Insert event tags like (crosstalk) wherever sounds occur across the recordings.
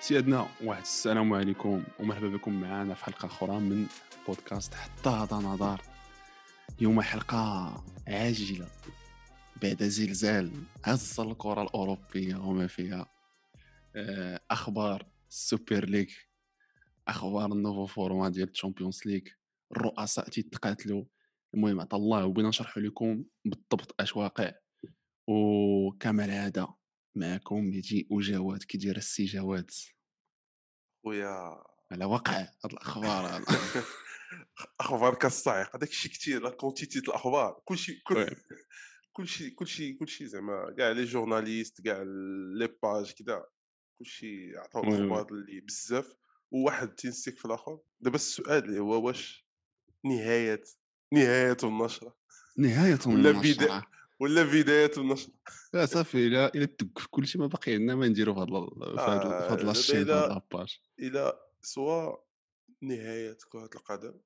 سيادنا واحد السلام عليكم ومرحبا بكم معنا في حلقة أخرى من بودكاست حتى هذا نظر. اليوم حلقة عاجلة بعد زلزال هز الكرة الأوروبية وما فيها. آه، أخبار ال Super League أخبار ال nouveau format ديال ال Champions League الرؤساء تيتقاتلوا. المهم عطا الله وبغينا نشرحوا لكم بالضبط اش واقع وكما العادة معكم يجي وجواد كيدير السي جواد خويا على وقع هاد الأخبار (laughs) أخبار كالصاعق هذاك الشيء كثير la quantité الأخبار كلشي. (laughs) كلشي كلشي كلشي زعما كاع les journalistes كاع les pages كذا كلشي عطاو. الأخبار اللي بزاف وواحد تينسيك في الآخر دابا السؤال اللي هو واش نهاية نهاية النشرة نهاية. بدا- ولا بداية النشره لا صافي الا الا تدق في كلشي ما باقي عندنا ما نديرو في هاد آه، إلا- هاد لاباج إلى سواء نهاية كرة القدم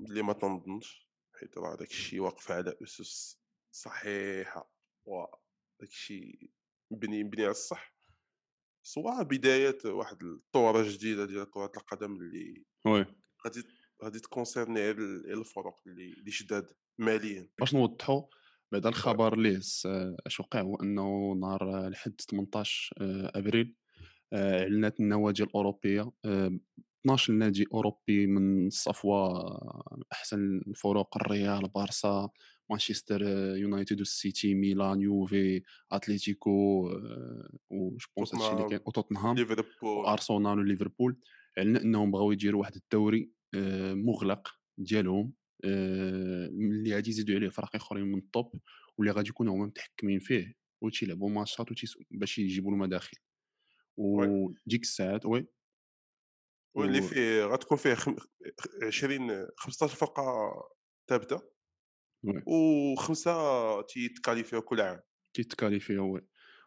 اللي ما تنظنش حيت راه داك الشيء واقف على أسس صحيحة وداك الشيء مبني مبني على الصح. سواء بداية واحد الطورة جديدة ديال كرة القدم اللي وي. غادي غادي تconcerner الفرق اللي اللي شداد ماليا. باش نوضحوا بعد الخبر اللي اش وقع هو أنه نهار الحد 18 آه، أبريل آه، إعلنت النوادي الأوروبية آه، 12 نادي أوروبي من الصفوة آه، أحسن الفرق الريال بارسا مانشستر آه، يونايتد والسيتي ميلان يوفي اتليتيكو آه، وش بونس هادشي اللي. كاين وتوتنهام وأرسنال وليفربول اعلن إنهم بغاو يديروا واحد الدوري مغلق ديالهم اللي غادي يزيدوا عليه فرق آخرين من ال top واللي غادي يكونوا هما متحكمين فيه. وتيلعبوا ماتشات باش يجيبوا المداخل وديك الساعات وي. واللي و- فيه غتكون فيه خم... 20 15 فرقة ثابتة. oui. وخمسة تي qualifiew كل عام. كي qualifier هو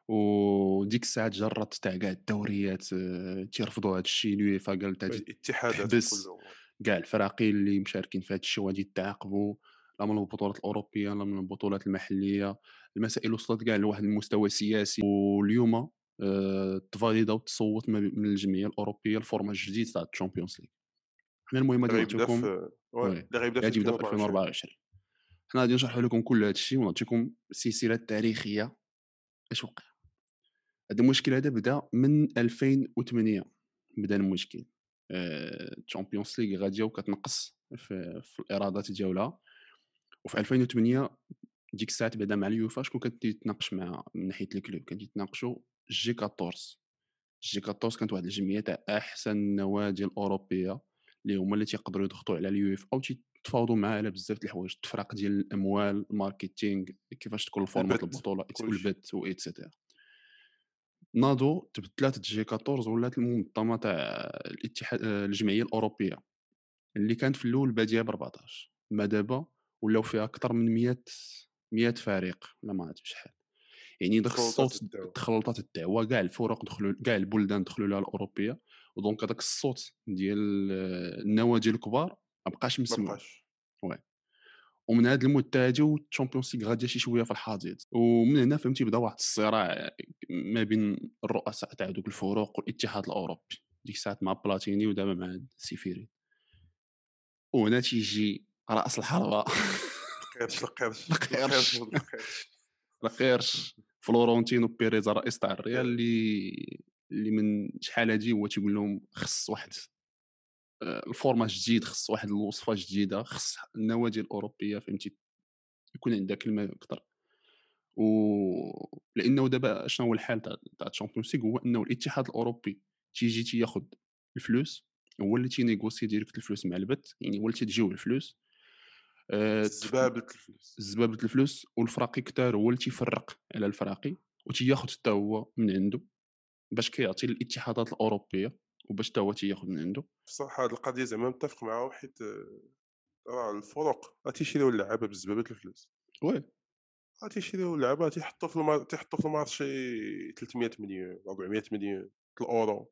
وديك الساعات جرت تاع كاع الدوريات آه، تيرفضوا هذا الشيء اليوفا قالت هادي الاتحادات كلهم. كاع الفراقي اللي مشاركين في هذا الشيء وغادي يتعاقبوا لا من البطولات الأوروبية لا من البطولات المحلية. المسائل وصلت كاع لواحد المستوى سياسي. واليوم آه، ت valida وتصوت من الجمعية الأوروبية ال format الجديد تاع ال Champions League. حنا المهم غيبدا نعطيكم اللي غيبدا في غادي يبدأ في 2024 2024 حنا غادي نشرحوا لكم كل هذا الشيء ونعطيكم السلسلة التاريخية اش وقع. هذا المشكل هذا بدأ من 2008 بدأ المشكل. ال Champions League غاديه وكتنقص في, في الايرادات ديالها وفي 2008 ديك الساعات بعدا مع اليوفا شكون كان تيتناقش مع من ناحية ال clubs كان يتناقشوا جي 14 جي 14 كانت واحد الجمعيه تاع احسن النوادي الأوروبية اللي هما اللي تيقدروا يضغطوا على اليوفا أو تيتفاوضوا معاه على بزاف د الحوايج. التفراق ديال الأموال ال marketing كيفاش تكون ال format البطولة كلشي. والبث و et cetera ناضو تبدلات G14 ولات المنظمه تاع الاتحاد آه، الجمعية الأوروبية. اللي كانت في الأول بادية ب 14 ما دابا ولاو فيها أكثر من 100 100 فريق ولا ما عرفت شحال. يعني داك الصوت. تخلطات الدعوة كاع الفرق دخلوا كاع البلدان دخلوا لها الأوروبية. و donc هذاك الصوت ديال آه، النوادي الكبار ما بقاش مسموع. بقاش. ومن هذا المده هذه وال Champions League غاديه شي شوية في الحضيض ومن هنا فهمتي بدا واحد الصراع ما بين الرؤساء تاع دوك الفروق والاتحاد الأوروبي. ديك الساعات مع بلاتيني ودابا مع سيفيرين. وهنا تيجي رأس الحربة. القرش القرش القرش. (laughs) القرش فلورنتينو بيريز رئيس تاع الريال اللي اللي من شحال هادي هو تيقول لهم خص واحد آه، ال format جديد خص واحد الوصفة جديدة خص النوادي الأوروبية فهمتي؟ يكون عندها كلمة أكثر و لأنه دابا شنو هو الحال تاع تاع ال Champions League؟ هو أنه الاتحاد الأوروبي تيجي تياخذ الفلوس هو اللي تي négocier direct الفلوس مع البث يعني هو اللي تيجيو الفلوس. آه، زبابه الفلوس. زبابه الفلوس والفراقي كتار هو اللي تيفرق على الفراقي وتياخذ حتى هو من عنده باش كيعطي للاتحادات الأوروبية وباش حتى هو تياخذ من عنده. بصح هاد القضية زعما متفق معاهم حيت آه، راه الفرق راه تيشريو اللعابة بزبابه الفلوس. oui. راه تيشريو اللعابه تيحطوا في المار... تيحطوا في ال marché 300 مليون 400 مليون الأورو.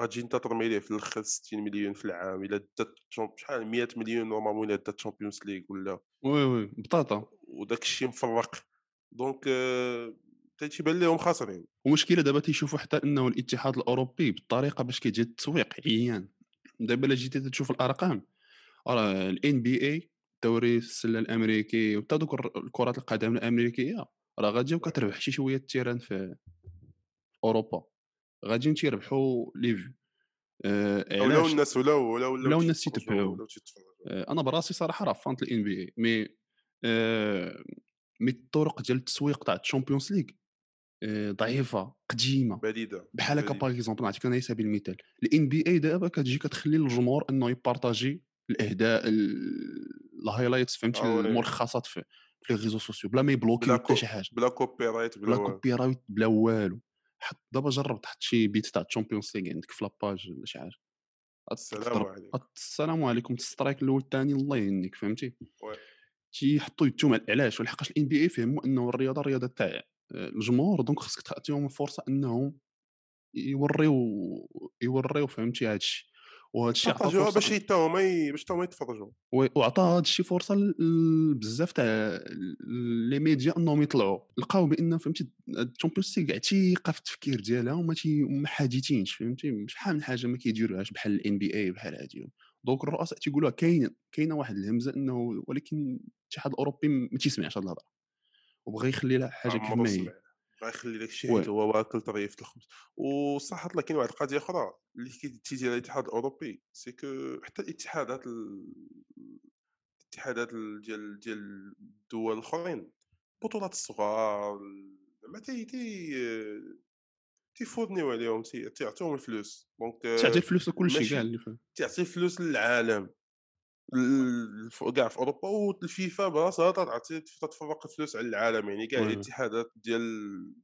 غتجي أنت ترمي ليه في الأخر 60 مليون في العام إلا دات شحال 100 مليون normalement إلا دات Champions League ولا oui oui بطاطا. وداك الشيء مفرق. donc آه، تيبان ليهم خاسرين. والمشكلة دابا تيشوفوا حتى إنه الاتحاد الأوروبي بالطريقة باش كيجي التسويق عيان. دابا إلا جيتي تشوف الأرقام راه ال NBA دوري السلة الأمريكي وحتى دوك الكرات القدم الأمريكية راه غادي كتربح شي شوية ال terrain في أوروبا. غاديين تيربحوا les vues. آه ولاو الناس ولاو ولاو ولاو الناس تيتبعوا. تيتفرجوا آه، أنا براسي صراحة راه fan تاع ال NBA mais آه، mais الطرق ديال التسويق تاع ال Champions League آه، ضعيفة قديمة. بليده بحال هكا. par exemple نعطيك أنا على سبيل المثال. ال NBA دابا كتجي كتخلي للجمهور إنه ي partager الإهداء ال- ال highlights فهمتي؟ آه. الملخصات في في réseaux sociaux. بلا ما ي bloquew بلا حتى شي حاجة. بلا copyright بلا بلا copyright بلا والو. حط دابا جرب تحط شي بيت تاع ال Champions League عندك في la page ولا شي حاجة. السلام عليكم. السلام عليكم. ال strike الأول الثاني الله يهنيك فهمتي. تيحطوا يتوما علاش؟ ولحقاش ال NBA فهموا أنه الرياضة الرياضة تاع الجمهور donc خصك تعطيهم الفرصة أنهم يوريو يوريو فهمتي؟ هذا الشيء وهذا الشيء partagew ها باش حتى هما باش حتى هما يتفرجوا. و- وعطى هذا الشيء فرصه بزاف تاع les médias انهم يطلعوا. لقاو بأن فهمتي ال Champions League عتيقه في التفكير ديالها وما ما حادثينش فهمتي؟ شحال من حاجة ما كيديروهاش بحال ال NBA بحال هادي. donc الرؤساء تيقولوا كاين كاينة واحد الهمزة إنه ولكن الاتحاد الاوروبي ما تيسمعش هاد الهضرة. وبغى يخلي لها حاجة كما هي. سمع بغا يخلي داك الشيء oui. حيت هو واكل طريف الخبز وصح طلع كاين واحد القضية أخرى اللي كي تيجي على الاتحاد الأوروبي c'est que حتى الاتحادات ال- الاتحادات ال- ديال ديال الدول الأخرين البطولات الصغار زعما تي تي تيفورنيو عليهم تي- تيعطيهم الفلوس. donc تعطي الفلوس لكل شيء كاع اللي تعطي فلوس للعالم. كاع في أوروبا والفيفا براسها تتفرق الفلوس على العالم يعني كاع. الاتحادات ديال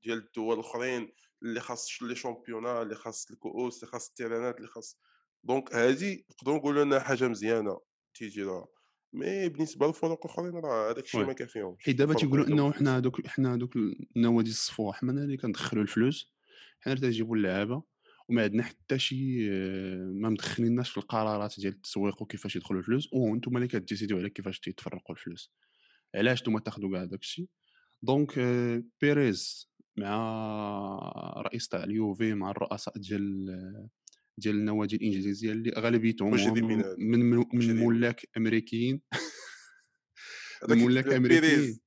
ديال الدول الأخرين اللي خاص les championnats اللي خاص الكؤوس اللي خاص التيرانات اللي خاص donc هذه نقدروا نقولوا إنها حاجة مزيانة تيجي لها mais بالنسبة للفرق الاخرين راه هذاك الشيء. ما كافيهمش حيت دابا تيقولوا إنه. حنا هذوك حنا هذوك النوادي الصفوح حنا اللي كندخلوا الفلوس حنا اللي تنجيبوا اللعابة وما عندنا حتى شي آه، ما مدخليناش في القرارات ديال التسويق وكيفاش يدخلوا الفلوس وأنتم اللي كديسيديو على كيفاش تيتفرقوا الفلوس علاش نتوما تاخذوا كاع داك الشيء donc آه، بيريز مع رئيس تاع اليوفي مع الرؤساء ديال ديال النوادي الإنجليزية اللي اغلبيتهم من. من, من. ملاك أمريكيين (laughs) ملاك أمريكيين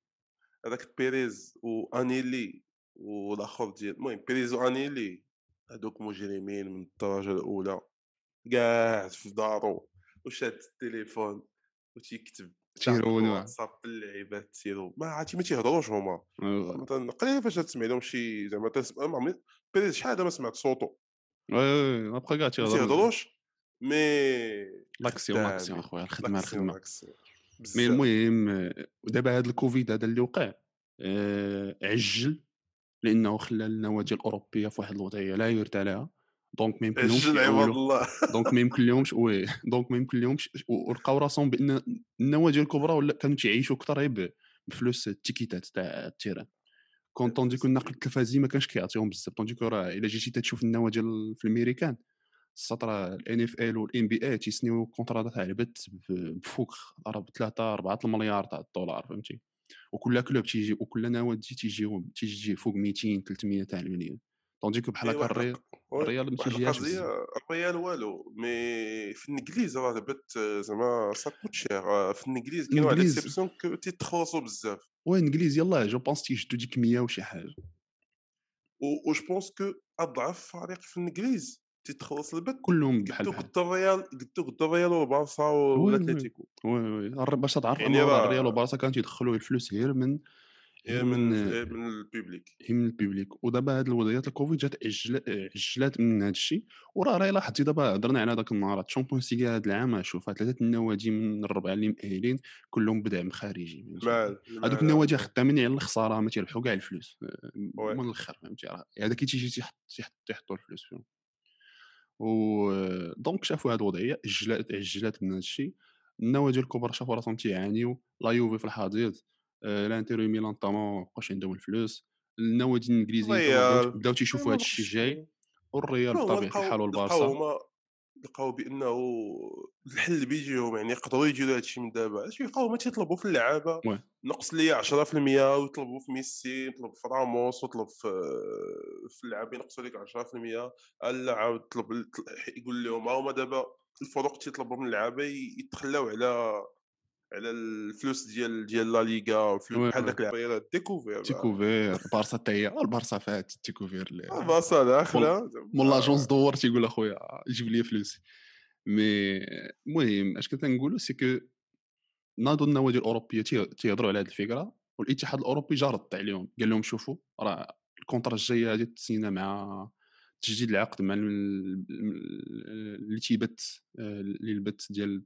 هذاك بيريز وأنيلي والآخر ديال المهم بيريز وأنيلي هذوك مجرمين من الدرجة الأولى قاعد في دارو وشاد التليفون وتيكتب تيرونوا. واتساب اللعيبات تيرو ما عرفتي ما تيهضروش هما آه، مثلا قليل فاش تسمع لهم شي زعما تسمع ما بيريز شحال هذا ما سمعت صوتو oui oui بقى كاع ما تيهضروش mais l'action. l'action اخويا الخدمة الخدمة. mais. المهم ودابا هذا الكوفيد هذا اللي وقع آه، عجل لأنه خلى النوادي الأوروبية في واحد الوضعية لا يرثى لها donc ما donc ما يمكن لهمش oui donc ما يمكن لهمش و- ولقاو راسهم بأن النوادي الكبرى ولا كانوا تيعيشوا أكثر بفلوس التيكيتات تاع ال terrain. كون طوندي كو النقل التلفازي ما كانش كيعطيهم بزاف. طوندي كو راه إلا جيتي تشوف النوادي ال- في الأمريكان السطر الان اف ال والان بي اي تيسنيو كونتراتات على البت بفوق ضرب 3 4 المليار تاع الدولار فهمتي؟ وكل كلوب تيجي وكل نوادي تيجيهم تيجي فوق 200 300 تاع المليون طوندي كو بحال إيه، هكا الريال الريال ما تيجيهاش بزاف الريال والو مي في الإنجليز راه لعبت زعما سا كوت شير في الإنجليز كاين واحد كو تيتخلصوا بزاف. oui إنجليز يلاه je pense تيجدو ديك 100 وشي حاجة. و je pense que أضعف فريق في الإنجليز. تيتخلص البت كلهم قدو بحال. قد الريال قدو قد الريال oui. والاتليتيكو oui oui. باش تعرف يعني الريال وبارسا كانوا تيدخلوا الفلوس غير من غير من من ال public. هي من ال public. ودابا هاد الوضعيات الكوفيد جات عجل- عجلات من هاد الشيء وراه راه لاحظتي دابا هضرنا على داك النهار ال Champions League هاد العام شوف ثلاثة النوادي من الربعة اللي مأهلين كلهم بدعم خارجي هادوك النوادي خدامين على الخسارة ما تيربحوا كاع الفلوس. من الآخر فهمتي؟ راه هذا كي تيجي تيحط تيحطوا الفلوس فيهم. و donc شافوا هاد الوضعيه عجلات عجلات من هاد الشيء النوادي الكبرى شافوا راسهم تيعانيو لا يوفي في الحضيض آه، الانتر ميلان طبعا مابقاش عندهم الفلوس النوادي الإنجليزيين تما بداو- تيشوفوا هاد الشيء جاي والريال بطبيعة الحال والبارسا لقاو بأنه الحل بيجيهم يعني يقدروا يديروا هذا الشيء من دابا اش يلقاو ما تيطلبوا في اللعابة. نقص لي 10% ويطلبوا في ميسي يطلب في راموس ويطلب في في اللاعبين ينقصوا لك 10% لا عاود طلب يقول لهم ها هما دابا الفروق تيطلبوا من اللعابة يتخلاو على على الفلوس ديال ديال لا ليغا والفلوس وي بحال. داك اللعبه ديكوفير تيكوفير البارسا حتى هي البارسا فات التيكوفير اللي بارسا داخله مول لاجونس دور تيقول اخويا جيب لي فلوسي mais المهم اش كنت نقولوا c'est que ناضوا النوادي الأوروبية تي- تيهضروا على هذه الفكرة والاتحاد الأوروبي جا رد عليهم. قال لهم شوفوا راه ال contrat الجاية هذه تسينا مع تجديد العقد مع ال- ال- اللي تيبت آه، اللي البت ديال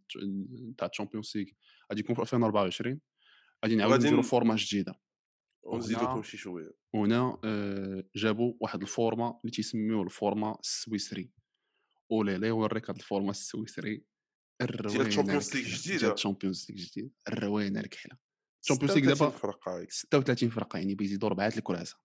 تاع ال Champions League غادي يكون في 2024 غادي نعاودوا وغادي نديروا ن- format جديدة. ونزيدو لكم شي شوية. هنا آه، جابوا واحد ال format اللي تيسميوه ال format السويسري. اولي لا يوريك هاد الفورما السويسري. الروينه الشامبيونز ليغ. ديال الشامبيونز ليغ جديد الروينه الكحله الشامبيونز ليغ 36 دابا فرقة هيك 36 فرقة يعني بيزيدوا اربعه الكراسة.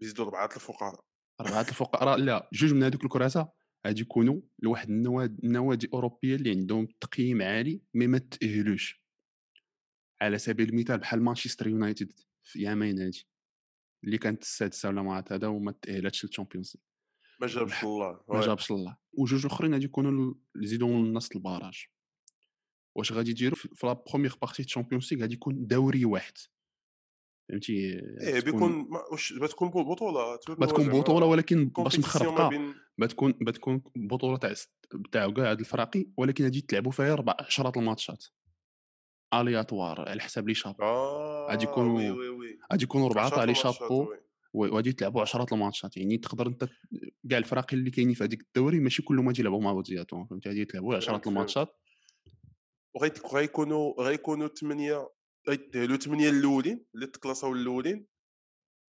بيزيدوا اربعه الفقراء. اربعه الفقراء. لا جوج من هذوك الكراسة غادي يكونوا لواحد النواد- النوادي الاوروبيه اللي عندهم تقييم عالي مي ما تأهلوش. على سبيل المثال بحال مانشستر يونايتد في يامين هادي اللي كانت السادسة ولا ما عرفت هذا وما تأهلتش للشامبيونز ليغ. ما جابش الله ما. جابش الله. وجوج أخرين غادي يكونوا يزيدوا لنص ال barrage. واش غادي يديروا؟ في la première partie Champions League غادي يكون دوري واحد. فهمتي؟ إيه تكون- بيكون ما- واش بتكون بطولة بتكون بطولة ولكن باش compétition ما مخربقه بين بتكون بتكون بطولة تاع تاع كاع هاد الفراقي ولكن غادي تلعبوا فيها ربع عشرات الماتشات. aléatoire على حساب les chapeaux. غادي يكونوا- oui oui غادي يكونوا اربعه تاع les chapeaux وغادي يتلعبوا عشرات les matchs. يعني تقدر أنت كاع الفراقي اللي كاينين في هذيك الدوري ماشي كلهم غادي يلعبوا مع بعضياتهم فهمتي؟ غادي يتلعبوا عشرات. الماتشات. وغيكونوا غيكونوا ثمانيه غيتأهلوا ثمانيه الأولين اللي تكلاساو الأولين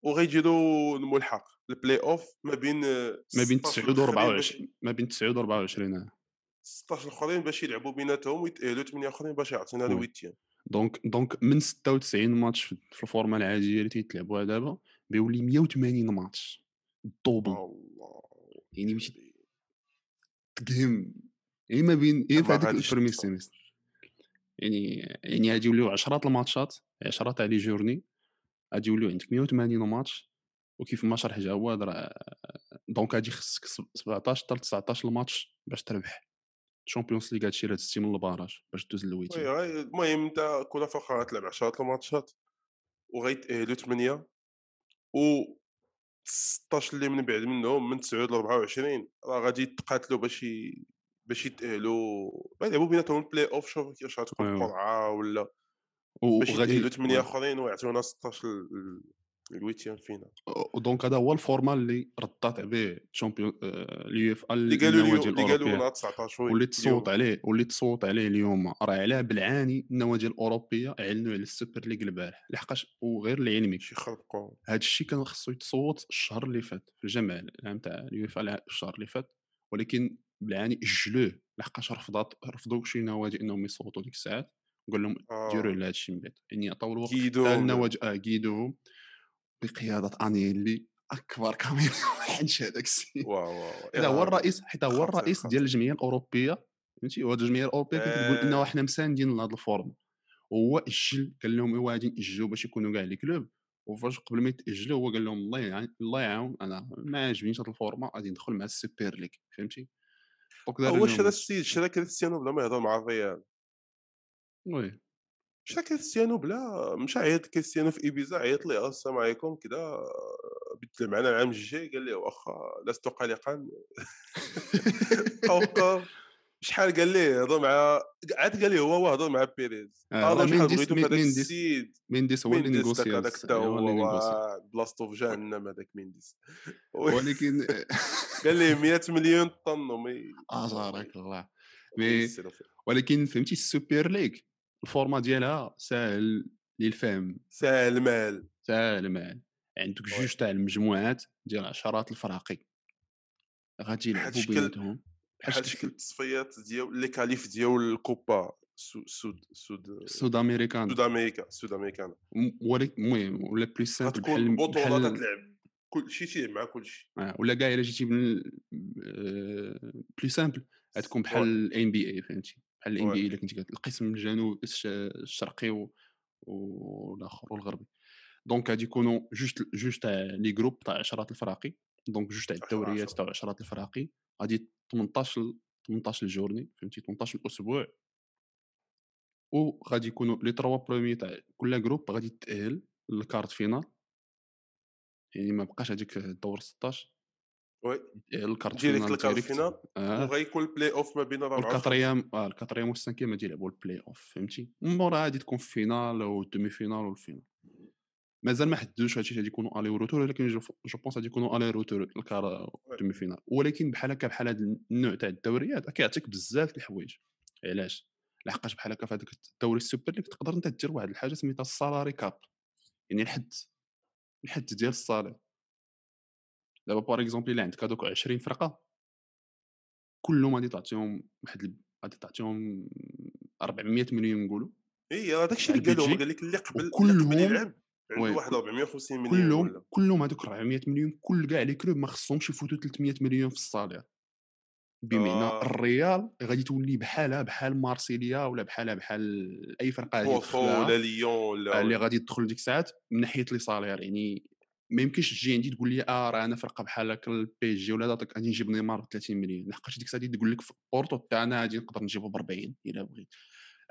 وغيديروا الملحق les playoffs ما بين ما بين 16 9 و الآخرين باش- 24 ما بين 9 و 24 16 الأخرين باش يلعبوا بيناتهم ويتأهلوا ثمانيه أخرين باش يعطينا les huitièmes دونك دونك من 96 ماتش في الفورما العادية اللي تيتلعبوها دابا بيولي 180 ماتش. الدوبل الله يعني باش تقهم يعني ما بين يعني في هذاك البريمير. سيمستر. يعني يعني غادي يوليو عشرات الماتشات عشرات تاع لي جورني غادي يوليو عندك 180 ماتش وكيف ما شرح جواد راه دونك غادي يخصك سب- 17 حتى ل 19 الماتش باش تربح الشامبيونز ليغ هادشي راه تستي من الباراج باش دوز وي للويتين غاي- المهم انت كل فرقه غتلعب 10 الماتشات وغيتأهلوا 8 و 16 اللي من بعد منهم من 9 ل 24 راه غادي يتقاتلوا باش. باش يتأهلوا غيلعبوا بيناتهم البلاي اوف شوف كيفاش غتكون. القرعه ولا باش 8 وي. آخرين ويعطيونا 16 ال- ال- الويتيام فينا ودونك هذا هو الفورما اللي ردات به الشامبيون اليو إف اللي قالوا اللي قالوا لنا 19 وي واللي. تصوت عليه واللي تصوت عليه اليوم راه علاه بالعاني النوادي الأوروبية إعلنوا على السوبر ليغ البارح لحقاش وغير لعلمك شي خربقوا هذا الشيء كان خصو يتصوت الشهر اللي فات في الجمع العام تاع اليوفا الشهر اللي فات ولكن بالعاني اجلوه لحقاش رفضات رفضوا شي نوادي إنهم يصوتوا ديك الساعات. وقال لهم ديروا آه. على هذا الشيء من بعد. يعني عطاو الوقت. النوادي آه قيدوهم بقيادة أنيلي. أكبر كاميرا حنش هذاك السيد واو واو حتى هو الرئيس حتى هو الرئيس. ديال الجمعية الأوروبية فهمتي؟ وهاد الجمعية الأوروبية كتقول إنه. إحنا مساندين لهذا ال format وهو أجل قال لهم ايوا غادي ناجلوا باش يكونوا كاع les clubs. وفاش قبل ما يتاجلوا هو قال لهم الله يعاون الله يعاون أنا ما عاجبنيش هذا ال format غادي ندخل مع السوبر ليغ فهمتي؟ هو شرا السيد شرا كريستيانو بلا ما يهضر مع الريال. oui شرا كريستيانو بلا مش عيط كريستيانو في ايبيزا عيط لي "آه، السلام عليكم كذا بدل معنا العام الجاي قال لي واخا لست قلقا بقاو شحال قال لي هضر مع عاد قال لي هو هو هضر مع بيريز؟ آه، هضر راه شحال بغيتو في هذاك السيد؟ مينديس هو اللي négocia هذاك حتى هو بلاصتو في جهنم هذاك مينديس (laughs) ولكن (laughs) قال لي 100 (laughs) مليون طن ومي اجارك الله. الله مي. ولكن فهمتي السوبر ليغ الفورما ديالها ساهل للفهم. ساهل المال. ساهل مال عندك. جوج تاع المجموعات ديال عشرات الفراقي. غادي يلعبوا بيناتهم. بحال شكل التصفيات ديال لي كاليف ديال الكوبا سود سود سود أمريكان. سود أمريكا سود أمريكان. المهم ولا plus simple بحال البطوله بحال تتلعب كل شيء تيلعب مع كل شيء آه، ولا كاع إلا جيتي من plus simple غتكون بحال ال NBA فهمتي؟ بحال ال NBA إلا كنتي كت- القسم الجنوب الش- الشرقي والآخر والغربي. donc غادي يكونوا جوج جوج تاع les groupes تاع عشرات الفراقي donc جوج تاع الدوريات تاع عشرات الفراقي غادي 18 ل- 18 journées فهمتي؟ 18 أسبوع. وغادي يكونوا les trois premiers تاع كل groupe غادي يتأهل لل quart de finale. يعني ما بقاش هذيك الدور 16 oui. ال quart direct finale ال quart direct finale وغيكون les playoffs ما بين الرابعه والخامسه وال quatrième آه ال quatrième وال cinquième غادي يلعبوا les playoffs فهمتي؟ من مورا غادي تكون في finale أو ال demi-finale وال finale مازال ما حددوش هادشي غادي يكونوا aller-retour ولكن je pense غادي يكونوا aller-retour ال quart demi-finale ولكن بحال هكا بحال هذا النوع تاع الدوريات كيعطيك بزاف د الحوايج. علاش؟ لحقاش بحال هكا في هذاك الدوري السوبر ليغ تقدر انت دير واحد الحاجة سميتها ال salary cap يعني الحد الحد ديال ال salaire. دابا par exemple إلا عندك هذوك 20 فرقة كلهم غادي تعطيهم واحد غادي تعطيهم 400 مليون نقولوا. إي هذاك الشيء اللي البي اس جي قال لك اللي قبل يلعب. عنده واحد كل- 450 مليون كلهم ولا. كلهم هذوك 400 مليون كل كاع les clubs ما خصهمش يفوتوا 300 مليون في ال salaire. بمعنى آه. الريال غادي تولي بحالها بحال مارسيليا ولا بحالها بحال أي فرقة غادي تدخلها ولا ليون ولا اللي غادي تدخل ديك الساعات من ناحية لي سالير يعني ما يمكنش تجي عندي تقول لي آه راه أنا فرقة بحال هكا البي جي ولا داك غادي نجيب نيمار ب 30 مليون لحقاش ديك الساعة تقول لك في بورتو تاعنا غادي نقدر نجيبو ب 40 إلا بغيت.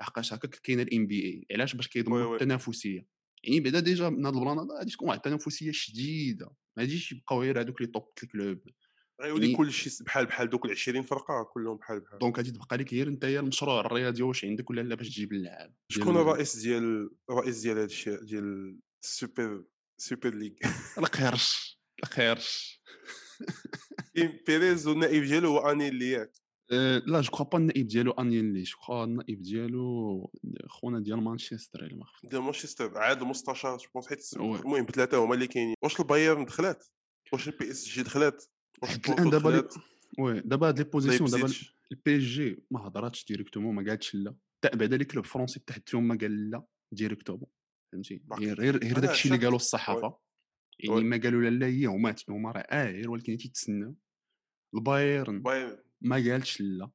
لحقاش هكاك كاينة الام بي اي علاش؟ باش كيضمنوا وي. التنافسية. يعني بعدا ديجا من هاد البلان هذا غادي تكون واحد التنافسيه شديدة ما غاديش يبقاو غير هذوك لي توب كلوب غيولي يعني- كل شيء بحال بحال دوك ال 20 فرقة كلهم بحال بحال. دونك غادي تبقى لك غير انت المشروع الرياضي واش عندك ولا لا باش تجيب اللاعب شكون الرئيس ديال الرئيس ديال هذا الشيء ديال السوبر سوبر ليغ؟ (laughs) القرش القرش. بيريز والنائب ديالو هو أنيل لياك. لا جو كخوا با النائب ديالو انيلي جو كخوا النائب ديالو خونا ديال مانشستر إلا ما ديال مانشستر عاد المستشار je pense حيت. المهم ثلاثة هما اللي كاينين. واش البايرن دخلات؟ واش البي اس جي دخلات؟ واش الآن دابا لي- oui دابا هاد les positions دابا البي اس جي ما هضراتش directement ما قالتش لا. حتى بعدا les clubs français تحت فيهم ما قال لا directement فهمتي. غير غير داكشي اللي قالوا الصحافة. يعني. ما قالوا لا لا هي هما هما راه آه غير ولكن تيتسناو البايرن. بايرن. ما قالش لا.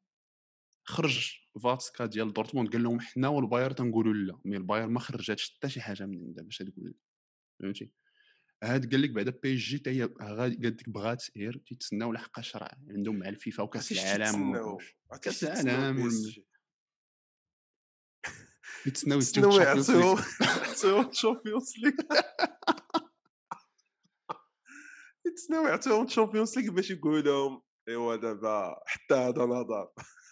خرج Watzke ديال دورتموند قال لهم حنا والباير تنقولوا لا mais الباير ما خرجاتش حتى شي حاجة من عندها باش تقول لا فهمتي؟ هاد قال لك بعدا PSG حتى هي غادي قال لك بغات غير تيتسناو لحقاش راه عندهم مع الفيفا وكأس العالم تيتسناو العالم يتسناو تسناو يديو يعطيوهم يعطيوهم Champions League يتسناو يعطيوهم Champions League باش يقولوا لهم ايوا دابا حتى هذا نظر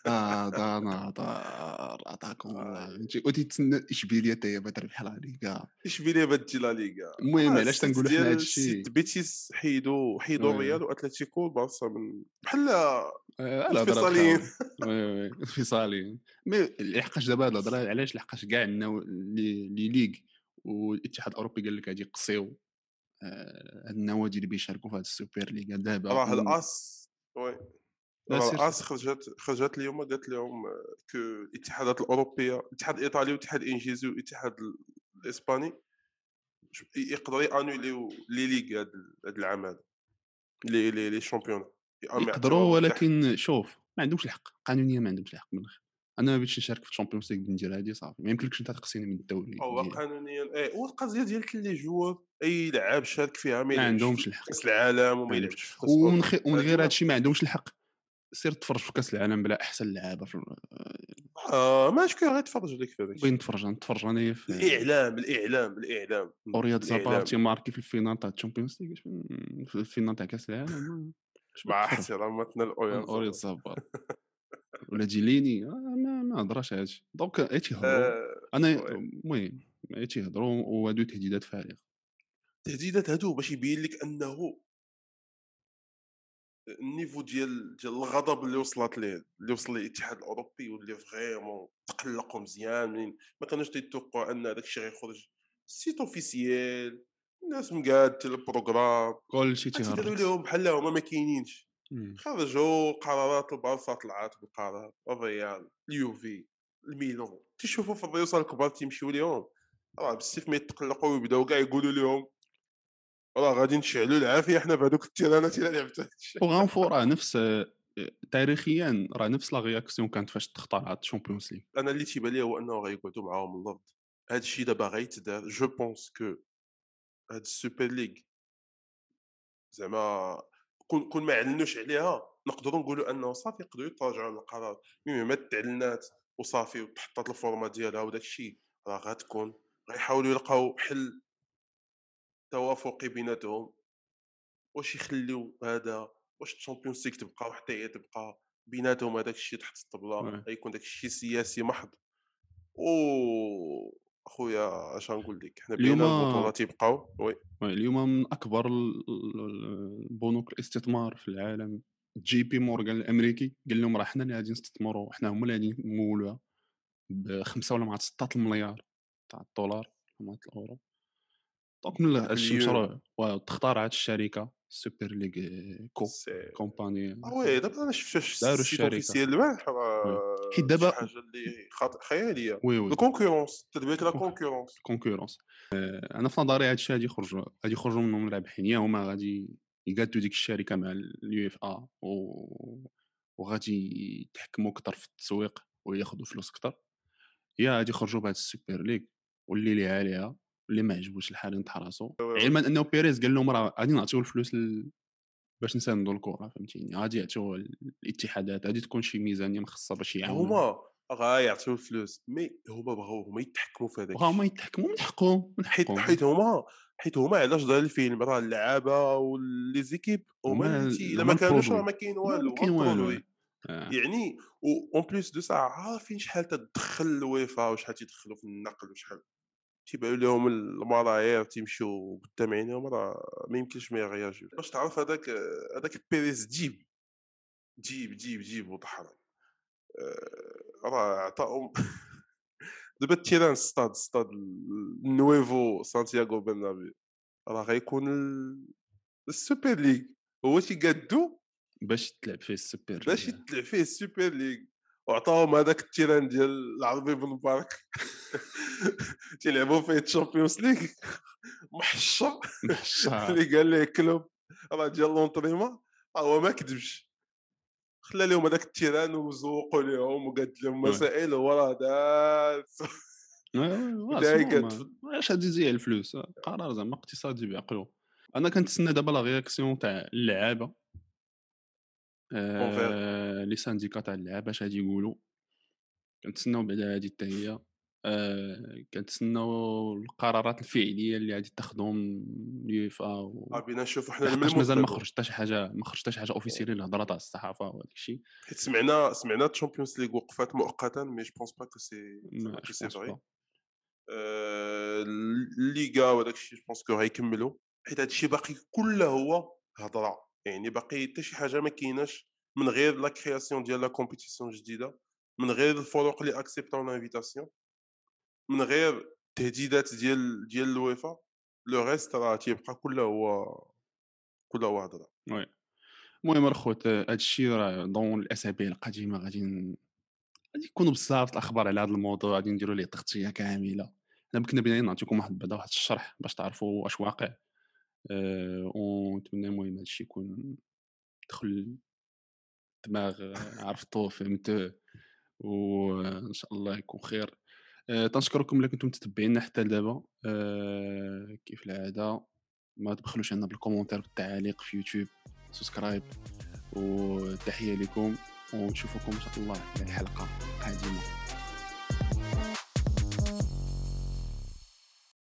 آه دا نهضر عطاكم الله فهمتي. وتيتسنى اشبيليه حتى هي بغات تربح لا ليغا؟ اشبيليه بات تجي لا ليغا؟ المهم آه، علاش تنقولوا حنا هادشي؟ السيت بيتيس حيدوا حيدوا. الريال وأتلتيكو والبارسا من بحال آه، الفيصليين. وي وي مي لحقاش دابا هاد الهضره علاش لحقاش كاع لي لي ليغ؟ والاتحاد الأوروبي قال لك غادي يقصيو آه، هاد النوادي اللي بيشاركوا في هاد السوبر ليغا دابا راه الأس وي الاس خرجت خرجت اليوم قالت لهم كو الاتحادات الاوروبيه الاتحاد الايطالي والاتحاد الانجليزي والاتحاد ال- الاسباني يقدروا يانوليو لي ليغ هاد العام هذا لي لي لي شامبيون يقدروا ولكن شوف ما عندهمش الحق قانونيا ما عندهمش الحق من الآخر. أنا ما بغيتش نشارك في الشامبيونز ليغ ندير هادي صافي. ما يمكنلكش أنت تقصيني من الدوري هو. قانونيا إيه والقضية ديال لي جوار أي لعاب شارك فيها ما عندهمش الحق. كأس العالم وما ما يلعبش في ومن. خي... ومن غير ما- هادشي ما عندهمش الحق. سير تفرج في كأس العالم بلا أحسن لعابة في آه ماش كي غيتفرج لك في هذاك بغيت نتفرج نتفرج انايا في الإعلام الإعلام الإعلام اورياد الإعلام. زابار تيماركي في الفينال تاع الشامبيونز ليغ؟ في الفينال تاع كأس العالم؟ مع؟ احتراماتنا الاورينت اورياد (laughs) ولا جيليني؟ آه ما ما هضرش هادشي دونك تيهضروا آه، أنا. المهم تيهضروا وهادو تهديدات فارغة. التهديدات هادو باش يبين لك أنه النيفو ديال ديال الغضب اللي وصلت ليه اللي وصل ليه الاتحاد الأوروبي واللي فريمون تقلقوا مزيان ما كانوش تيتوقعوا أن داك الشيء غيخرج. سيت اوفيسيال الناس مقاد البروغرام كلشي داروا تيهرب لهم بحال هما ما كاينينش. خرجوا قرارات البارسا طلعت بالقرار الريال اليوفي الميلان تيشوفوا في الريوسا الكبار تيمشيو ليهم. راه بالسيف ما يتقلقوا ويبداو كاع يقولوا لهم راه غادي نشعلوا العافية حنا بهذوك التيرانات الا لعبت هاد وغنفو راه نفس تاريخيا راه نفس لا رياكسيون كانت فاش تختارات الشامبيونز ليغ أنا اللي تيبان لي هو أنه غيقعدوا معاهم اللفظ هذا الشيء دابا غيتدار جو بونس كو هاد السوبر ليغ زعما كون كون ما علنوش عليها نقدروا نقولوا أنه صافي يقدروا يتراجعوا على القرار. المهم ما تعلنات وصافي وتحطات la forme ديالها وداك الشيء راه غتكون غيحاولوا يلقاو حل توافقي بيناتهم؟ واش يخليو هذا؟ واش ال Champions League تبقى؟ وحتى هي تبقى بيناتهم؟ هذاك الشيء تحت الطبلة غيكون داك الشيء سياسي محض. و أخويا اش غنقول لك؟ حنا بينا اليوم- البطولات يبقاو oui. اليوم من أكبر ال- ال- البنوك الاستثمار في العالم. جي بي مورغان الأمريكي قال لهم راه حنا اللي غادي نستثمروا حنا هما اللي غادي نمولوها بخمسة ولا مع 16 مليار تاع الدولار ولا الاورو دونك من وتختار هاد الشركة سوبر ليغ كو كومباني وي دابا أنا شفت داروا. اوفيسيال البارح حيت دابا- حاجة اللي خياليه وي وي الكونكورونس تدبيك لا كونكورونس concurrence أنا في نظري هاد الشيء غادي يخرجوا غادي يخرجوا منهم رابحين يا هما غادي يقادوا ديك الشركة مع l'UEFA وغادي يتحكموا أكثر في التسويق وياخذوا فلوس أكثر يا غادي يخرجوا بهذا ال Super League واللي ليها عليها. واللي ما عجبوش الحال ينطح راسو علما انه بيريز قال لهم راه غادي نعطيو الفلوس ل... باش نساندوا الكره فهمتيني؟ غادي يعطيو الاتحادات غادي تكون شي ميزانية مخصصه باش يعاونوا هما غايعطيو الفلوس مي هما بغاو هما يتحكموا في هذاك هما يتحكموا من حقهم من حقهم. حيت هما حيت هما علاش دار الفيلم؟ راه اللعابة ولي زيكيب هما اللي إلا ما كانوش. راه ما كاين ما والو كاين هما والو. آه. يعني اون بليس دو سا عارفين شحال تدخل الويفا وشحال تيدخلوا في النقل وشحال. تيبانوا لهم الملايير تيمشيو قدام عينيهم راه ما يمكنش ما يغياجيو باش تعرف هذاك هذاك بيريز جيب جيب جيب جيب وطحران. آه، راه عطاهم (laughs) دابا التيران ستاد ستاد النويفو سانتياغو برنابيو. راه غيكون ال- السوبر ليغ. هو تيقادو باش تلعب فيه السوبر باش ليغ. يتلعب فيه السوبر ليغ. وعطاهم هذاك التيران ديال العربي بن مبارك (laughs) تيلعبوا فيه الشامبيونز ليغ محشر. اللي قال ليه كلوب. راه ديال لونطريمون هو ما كذبش. خلى لهم هذاك التيران وزوقوا لهم وقاد لهم. مسائل هو راه قد- واش غادي يزيع الفلوس. قرار زعما اقتصادي بعقله أنا كنتسنى دابا لا رياكسيون تاع اللعابة. آه، لي سانديكا تاع اللعابه اش غادي يقولوا. كنتسناو بعدا هادي حتى هي آه، كنتسناو القرارات الفعلية اللي غادي تاخذهم اليوفا و... بينا نشوفوا حنا مازال ما المستقبل. خرج حتى شي حاجة ما خرج حتى شي حاجة officielle الهضره تاع الصحافة وهذاك الشيء حيت سمعنا سمعنا ال Champions League وقفات مؤقتا mais je pense pas que c'est que c'est vrai الليغا وداك الشيء je pense que غيكملوا حيت هذا الشيء باقي كله هو هضرة. يعني باقي حتى شي حاجة ما كايناش من غير la création ديال la compétition جديده من غير الفروق اللي accept او l'invitation من غير التهديدات ديال ديال الويفا le reste راه تيبقى كله هو كله هو هضرة. oui. المهم الخوت هذا الشيء راه ضمن الأسابيع القادمه غادي غادي يكونوا بزاف الأخبار على هذا الموضوع غادي نديروا ليه تغطية كاملة. حنا كنا بغينا نعطيكم واحد بعدا واحد الشرح باش تعرفوا واش واقع. ونتمنى المهم هذا الشيء يكون دخل الدماغ آه، عرفتوه فهمتوه وإن شاء الله يكون خير. أه تنشكركم اللي كنتم متتبعينا حتى لدابا أه كيف العادة؟ ما تبخلوش عنا بال commentaire والتعاليق في يوتيوب subscribe. وتحية لكم ونشوفكم إن شاء الله في الحلقة القادمة.